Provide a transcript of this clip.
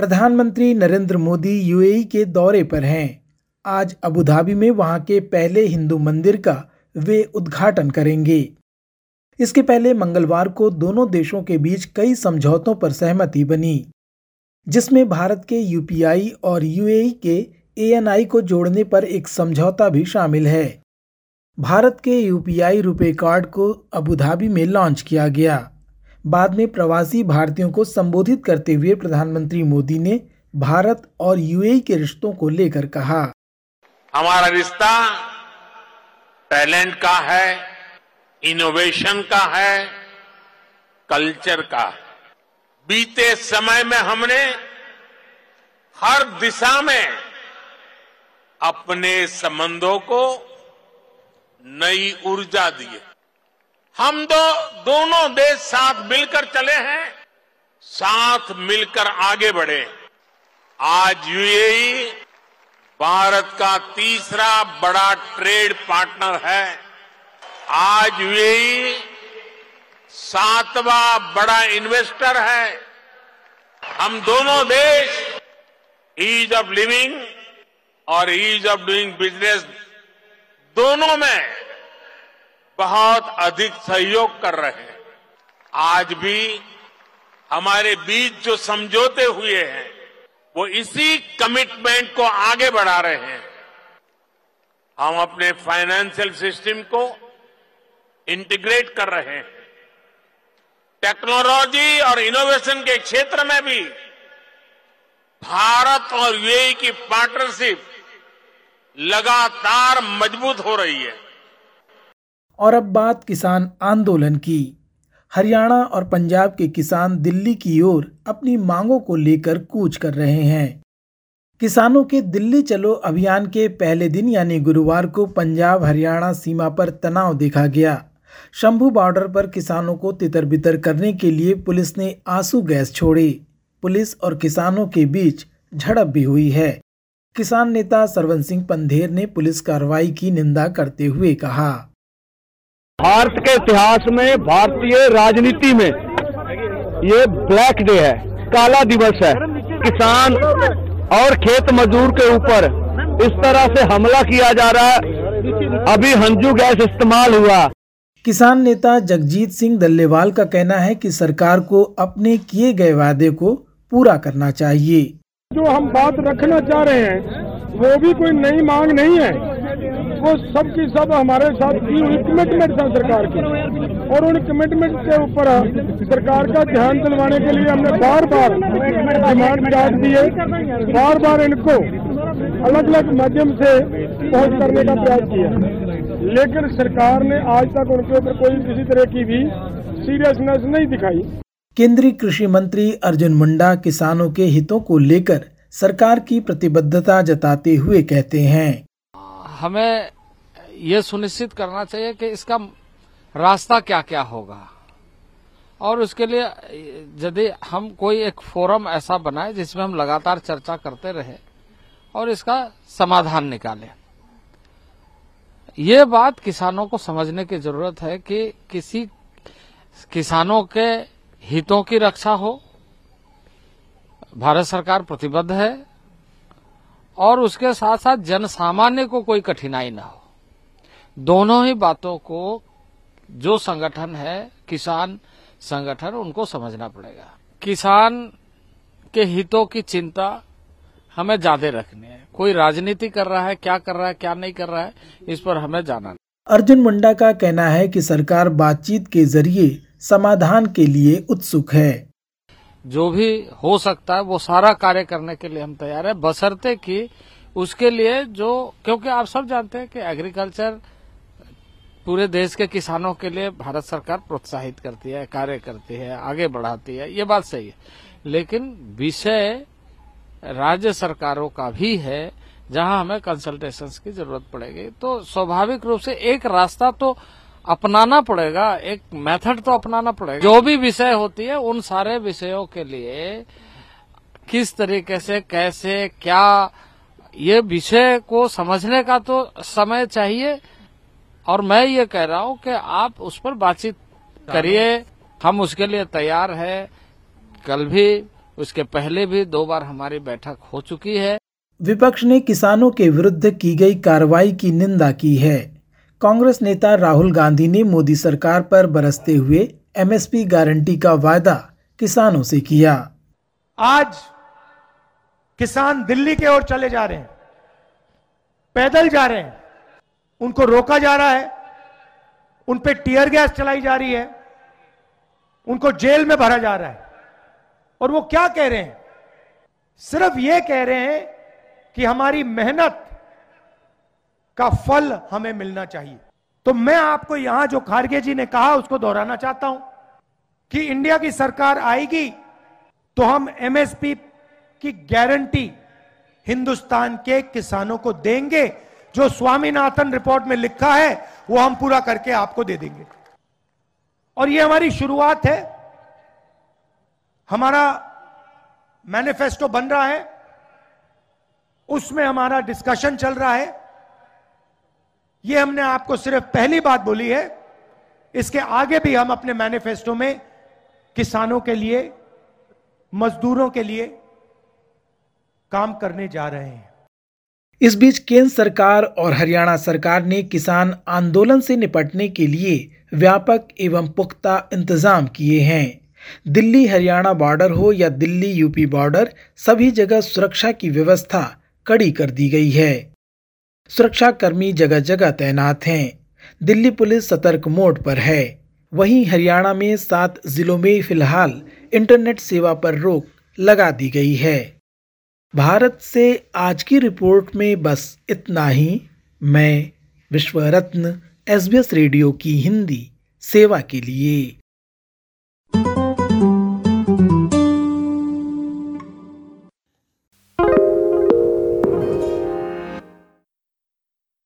प्रधानमंत्री नरेंद्र मोदी यूएई के दौरे पर हैं। आज अबुधाबी में वहाँ के पहले हिंदू मंदिर का वे उद्घाटन करेंगे। इसके पहले मंगलवार को दोनों देशों के बीच कई समझौतों पर सहमति बनी, जिसमें भारत के यूपीआई और यूएई के एएनआई को जोड़ने पर एक समझौता भी शामिल है। भारत के यूपीआई रुपए कार्ड को अबुधाबी में लॉन्च किया गया। बाद में प्रवासी भारतीयों को संबोधित करते हुए प्रधानमंत्री मोदी ने भारत और यूएई के रिश्तों को लेकर कहा। हमारा रिश्ता टैलेंट का है, इनोवेशन का है, कल्चर का है। बीते समय में हमने हर दिशा में अपने संबंधों को नई ऊर्जा दी है हम दो, दोनों देश साथ मिलकर चले हैं, साथ मिलकर आगे बढ़े। आज यूएई भारत का तीसरा बड़ा ट्रेड पार्टनर है। आज यूएई सातवां बड़ा इन्वेस्टर है। हम दोनों देश ईज ऑफ़ लिविंग और ईज ऑफ़ डूइंग बिज़नेस दोनों में बहुत अधिक सहयोग कर रहे हैं। आज भी हमारे बीच जो समझौते हुए हैं, वो इसी कमिटमेंट को आगे बढ़ा रहे हैं। हम अपने फाइनेंशियल सिस्टम को इंटीग्रेट कर रहे हैं। टेक्नोलॉजी और इनोवेशन के क्षेत्र में भी भारत और यूएई की पार्टनरशिप लगातार मज़बूत हो रही है। और अब बात किसान आंदोलन की। हरियाणा और पंजाब के किसान दिल्ली की ओर अपनी मांगों को लेकर कूच कर रहे हैं। किसानों के दिल्ली चलो अभियान के पहले दिन यानी गुरुवार को पंजाब हरियाणा सीमा पर तनाव देखा गया। शंभू बॉर्डर पर किसानों को तितर बितर करने के लिए पुलिस ने आँसू गैस छोड़ी। पुलिस और किसानों के बीच झड़प भी हुई है। किसान नेता सरवन सिंह पंधेर ने पुलिस कार्रवाई की निंदा करते हुए कहा। भारत के इतिहास में भारतीय राजनीति में ये ब्लैक डे है काला दिवस है। किसान और खेत मजदूर के ऊपर इस तरह से हमला किया जा रहा है। अभी हंजू गैस इस्तेमाल हुआ। किसान नेता जगजीत सिंह दल्लेवाल का कहना है कि सरकार को अपने किए गए वादे को पूरा करना चाहिए। जो हम बात रखना चाह रहे हैं वो भी कोई नई मांग नहीं है। वो सब की सब हमारे साथ की हुई कमिटमेंट था सरकार की। और उन कमिटमेंट के ऊपर सरकार का ध्यान दिलवाने के लिए हमने बार बार डिमांड डाल दी है। बार बार इनको अलग अलग माध्यम से पहुँच करने का प्रयास किया। लेकिन सरकार ने आज तक उनके ऊपर कोई किसी तरह की भी सीरियसनेस नहीं दिखाई। केंद्रीय कृषि मंत्री अर्जुन मुंडा किसानों के हितों को लेकर सरकार की प्रतिबद्धता जताते हुए कहते हैं। हमें ये सुनिश्चित करना चाहिए कि इसका रास्ता क्या क्या होगा। और उसके लिए, यदि हम कोई एक फोरम ऐसा बनाए जिसमें हम लगातार चर्चा करते रहे और इसका समाधान निकालें। ये बात किसानों को समझने की ज़रूरत है कि किसी किसानों के हितों की रक्षा हो। भारत सरकार प्रतिबद्ध है। और उसके साथ साथ जन सामान्य को कोई कठिनाई ना हो। दोनों ही बातों को जो संगठन है, किसान संगठन, उनको समझना पड़ेगा। किसान के हितों की चिंता हमें ज़्यादा रखनी है। कोई राजनीति कर रहा है, क्या कर रहा है, क्या नहीं कर रहा है, इस पर हमें जाना अर्जुन मुंडा का कहना है कि सरकार बातचीत के ज़रिए समाधान के लिए उत्सुक है। जो भी हो सकता है, वो सारा कार्य करने के लिए हम तैयार है। बसरते कि उसके लिए जो, क्योंकि आप सब जानते हैं कि एग्रीकल्चर पूरे देश के किसानों के लिए भारत सरकार प्रोत्साहित करती है, कार्य करती है, आगे बढ़ाती है, ये बात सही है। लेकिन विषय राज्य सरकारों का भी है, जहाँ हमें कंसल्टेशंस की ज़रूरत पड़ेगी। तो स्वाभाविक रूप से एक रास्ता तो अपनाना पड़ेगा, एक मेथड तो अपनाना पड़ेगा। जो भी विषय होती है, उन सारे विषयों के लिए किस तरीके से, कैसे, क्या, ये विषय को समझने का तो समय चाहिए। और मैं ये कह रहा हूँ कि आप उस पर बातचीत करिए। हम उसके लिए तैयार है। कल भी, उसके पहले भी दो बार हमारी बैठक हो चुकी है। विपक्ष ने किसानों के विरुद्ध की गई कार्रवाई की निंदा की है। कांग्रेस नेता राहुल गांधी ने मोदी सरकार पर बरसते हुए एमएसपी गारंटी का वायदा किसानों से किया। आज किसान दिल्ली के ओर चले जा रहे हैं, पैदल जा रहे हैं। उनको रोका जा रहा है, उन पे टीयर गैस चलाई जा रही है, उनको जेल में भरा जा रहा है। और वो क्या कह रहे हैं? सिर्फ़ ये कह रहे हैं कि हमारी मेहनत का फल हमें मिलना चाहिए। तो मैं आपको यहाँ जो खारगे जी ने कहा, उसको दोहराना चाहता हूँ कि इंडिया की सरकार आएगी तो हम एमएसपी की गारंटी हिंदुस्तान के किसानों को देंगे। जो स्वामीनाथन रिपोर्ट में लिखा है, वो हम पूरा करके आपको दे देंगे। और ये हमारी शुरुआत है। हमारा मैनिफेस्टो बन रहा है। उसमें हमारा डिस्कशन चल रहा है। ये हमने आपको सिर्फ़ पहली बात बोली है। इसके आगे भी हम अपने मैनिफेस्टो में किसानों के लिए, मजदूरों के लिए काम करने जा रहे हैं। इस बीच केंद्र सरकार और हरियाणा सरकार ने किसान आंदोलन से निपटने के लिए व्यापक एवं पुख्ता इंतज़ाम किए हैं। दिल्ली, हरियाणा बॉर्डर हो या दिल्ली, यूपी बॉर्डर सभी जगह सुरक्षा की व्यवस्था कड़ी कर दी गई है। सुरक्षा कर्मी जगह जगह तैनात हैं। दिल्ली पुलिस सतर्क मोड पर है। वहीं हरियाणा में सात जिलों में फ़िलहाल इंटरनेट सेवा पर रोक लगा दी गई है। भारत से आज की रिपोर्ट में बस इतना ही। मैं विश्व रत्न एसबीएस रेडियो की हिंदी, सेवा के लिए।